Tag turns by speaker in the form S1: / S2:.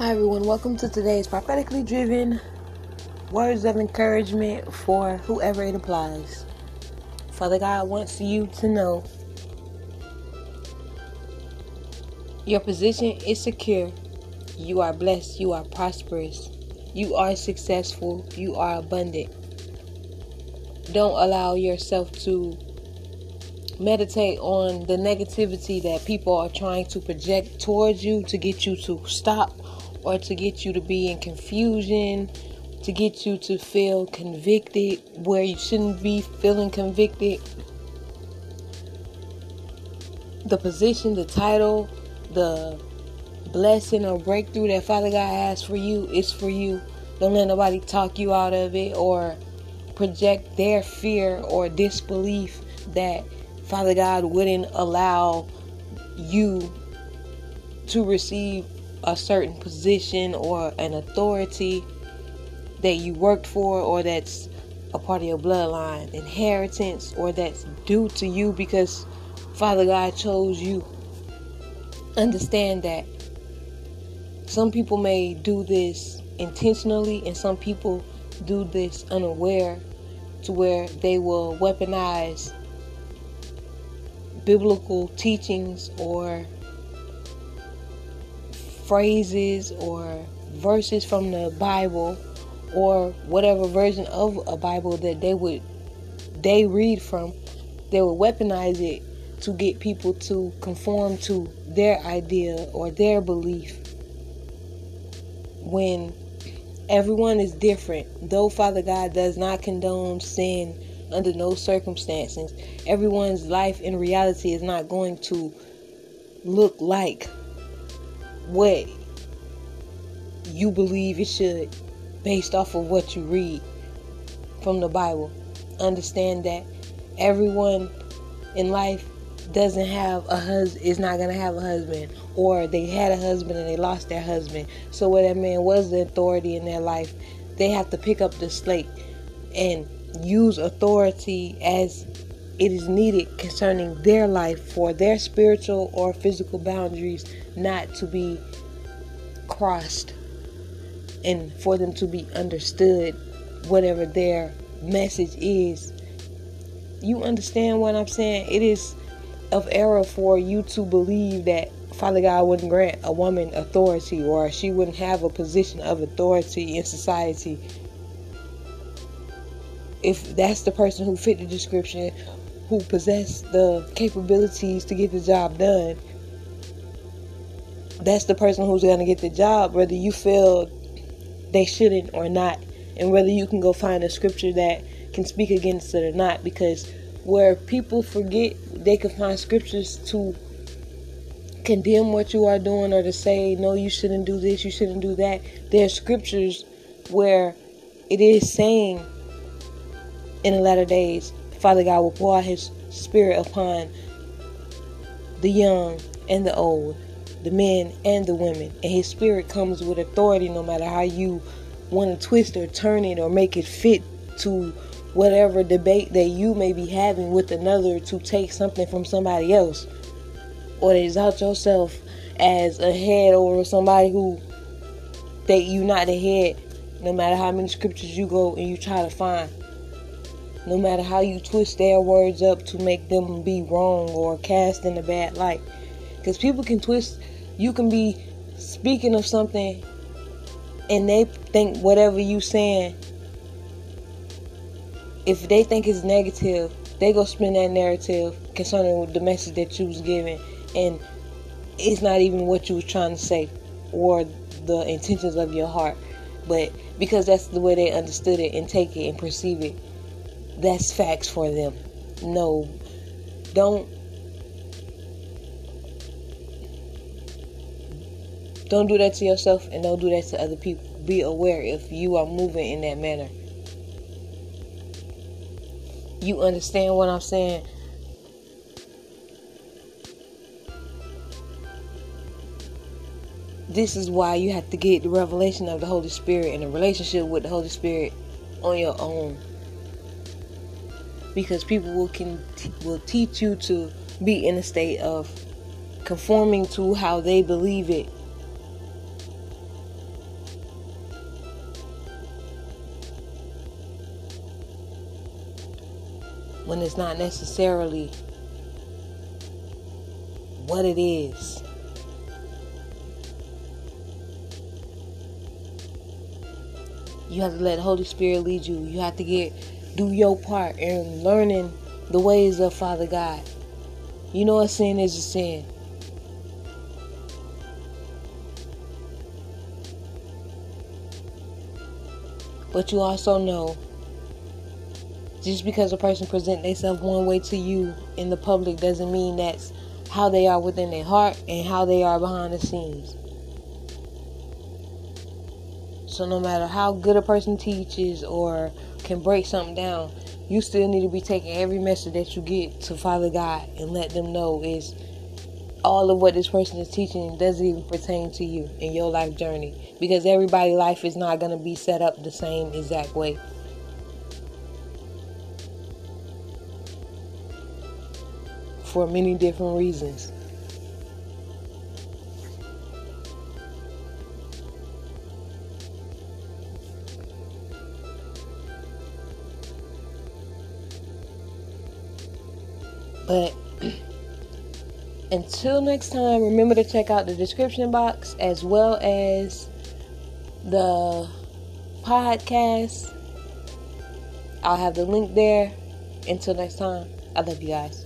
S1: Hi, everyone. Welcome to today's prophetically driven words of encouragement for whoever it applies. Father God wants you to know your position is secure. You are blessed. You are prosperous. You are successful. You are abundant. Don't allow yourself to meditate on the negativity that people are trying to project towards you to get you to stop or to get you to be in confusion, to get you to feel convicted where you shouldn't be feeling convicted. The position, the title, the blessing or breakthrough that Father God has for you is for you. Don't let nobody talk you out of it or project their fear or disbelief that Father God wouldn't allow you to receive a certain position or an authority that you worked for or that's a part of your bloodline, inheritance, or that's due to you because Father God chose you. Understand that some people may do this intentionally, and some people do this unaware to where they will weaponize biblical teachings or phrases or verses from the Bible or whatever version of a Bible that they would they read from, they would weaponize it to get people to conform to their idea or their belief. When everyone is different, though Father God does not condone sin under no circumstances, everyone's life in reality is not going to look like what you believe it should based off of what you read from the Bible. Understand that everyone in life doesn't have a husband is not gonna have a husband or they had a husband and they lost their husband so where that man was the authority in their life they have to pick up the slate and use authority as it is needed concerning their life for their spiritual or physical boundaries not to be crossed and for them to be understood, whatever their message is. You understand what I'm saying? It is of error for you to believe that Father God wouldn't grant a woman authority or she wouldn't have a position of authority in society if that's the person who fit the description, who possess the capabilities to get the job done, that's the person who's going to get the job, whether you feel they shouldn't or not, and whether you can go find a scripture that can speak against it or not. Because where people forget, they can find scriptures to condemn what you are doing or to say, no, you shouldn't do this, you shouldn't do that. There are scriptures where it is saying in the latter days, Father God will pour out His Spirit upon the young and the old the men and the women. And his spirit comes with authority no matter how you want to twist or turn it or make it fit to whatever debate that you may be having with another to take something from somebody else or to exalt yourself as a head over somebody who that you not the head no matter how many scriptures you go and you try to find no matter how you twist their words up to make them be wrong or cast in a bad light because people can twist, you can be speaking of something and they think whatever you saying, if they think it's negative, they go spin that narrative concerning the message that you was giving and it's not even what you was trying to say or the intentions of your heart. But because that's the way they understood it and take it and perceive it, that's facts for them. No, don't Don't do that to yourself and don't do that to other people. Be aware if you are moving in that manner. You understand what I'm saying? This is why you have to get the revelation of the Holy Spirit and a relationship with the Holy Spirit on your own because people will can will teach you to be in a state of conforming to how they believe it. When it's not necessarily what it is. You have to let the Holy Spirit lead you. You have to get do your part in learning the ways of Father God. You know a sin is a sin. But you also know just because a person present themselves one way to you in the public doesn't mean that's how they are within their heart and how they are behind the scenes. So no matter how good a person teaches or can break something down, you still need to be taking every message that you get to Father God and let them know is all of what this person is teaching doesn't even pertain to you in your life journey because everybody's life is not going to be set up the same exact way. For many different reasons. But until next time, remember to check out the description box as well as the podcast. I'll have the link there. Until next time, I love you guys.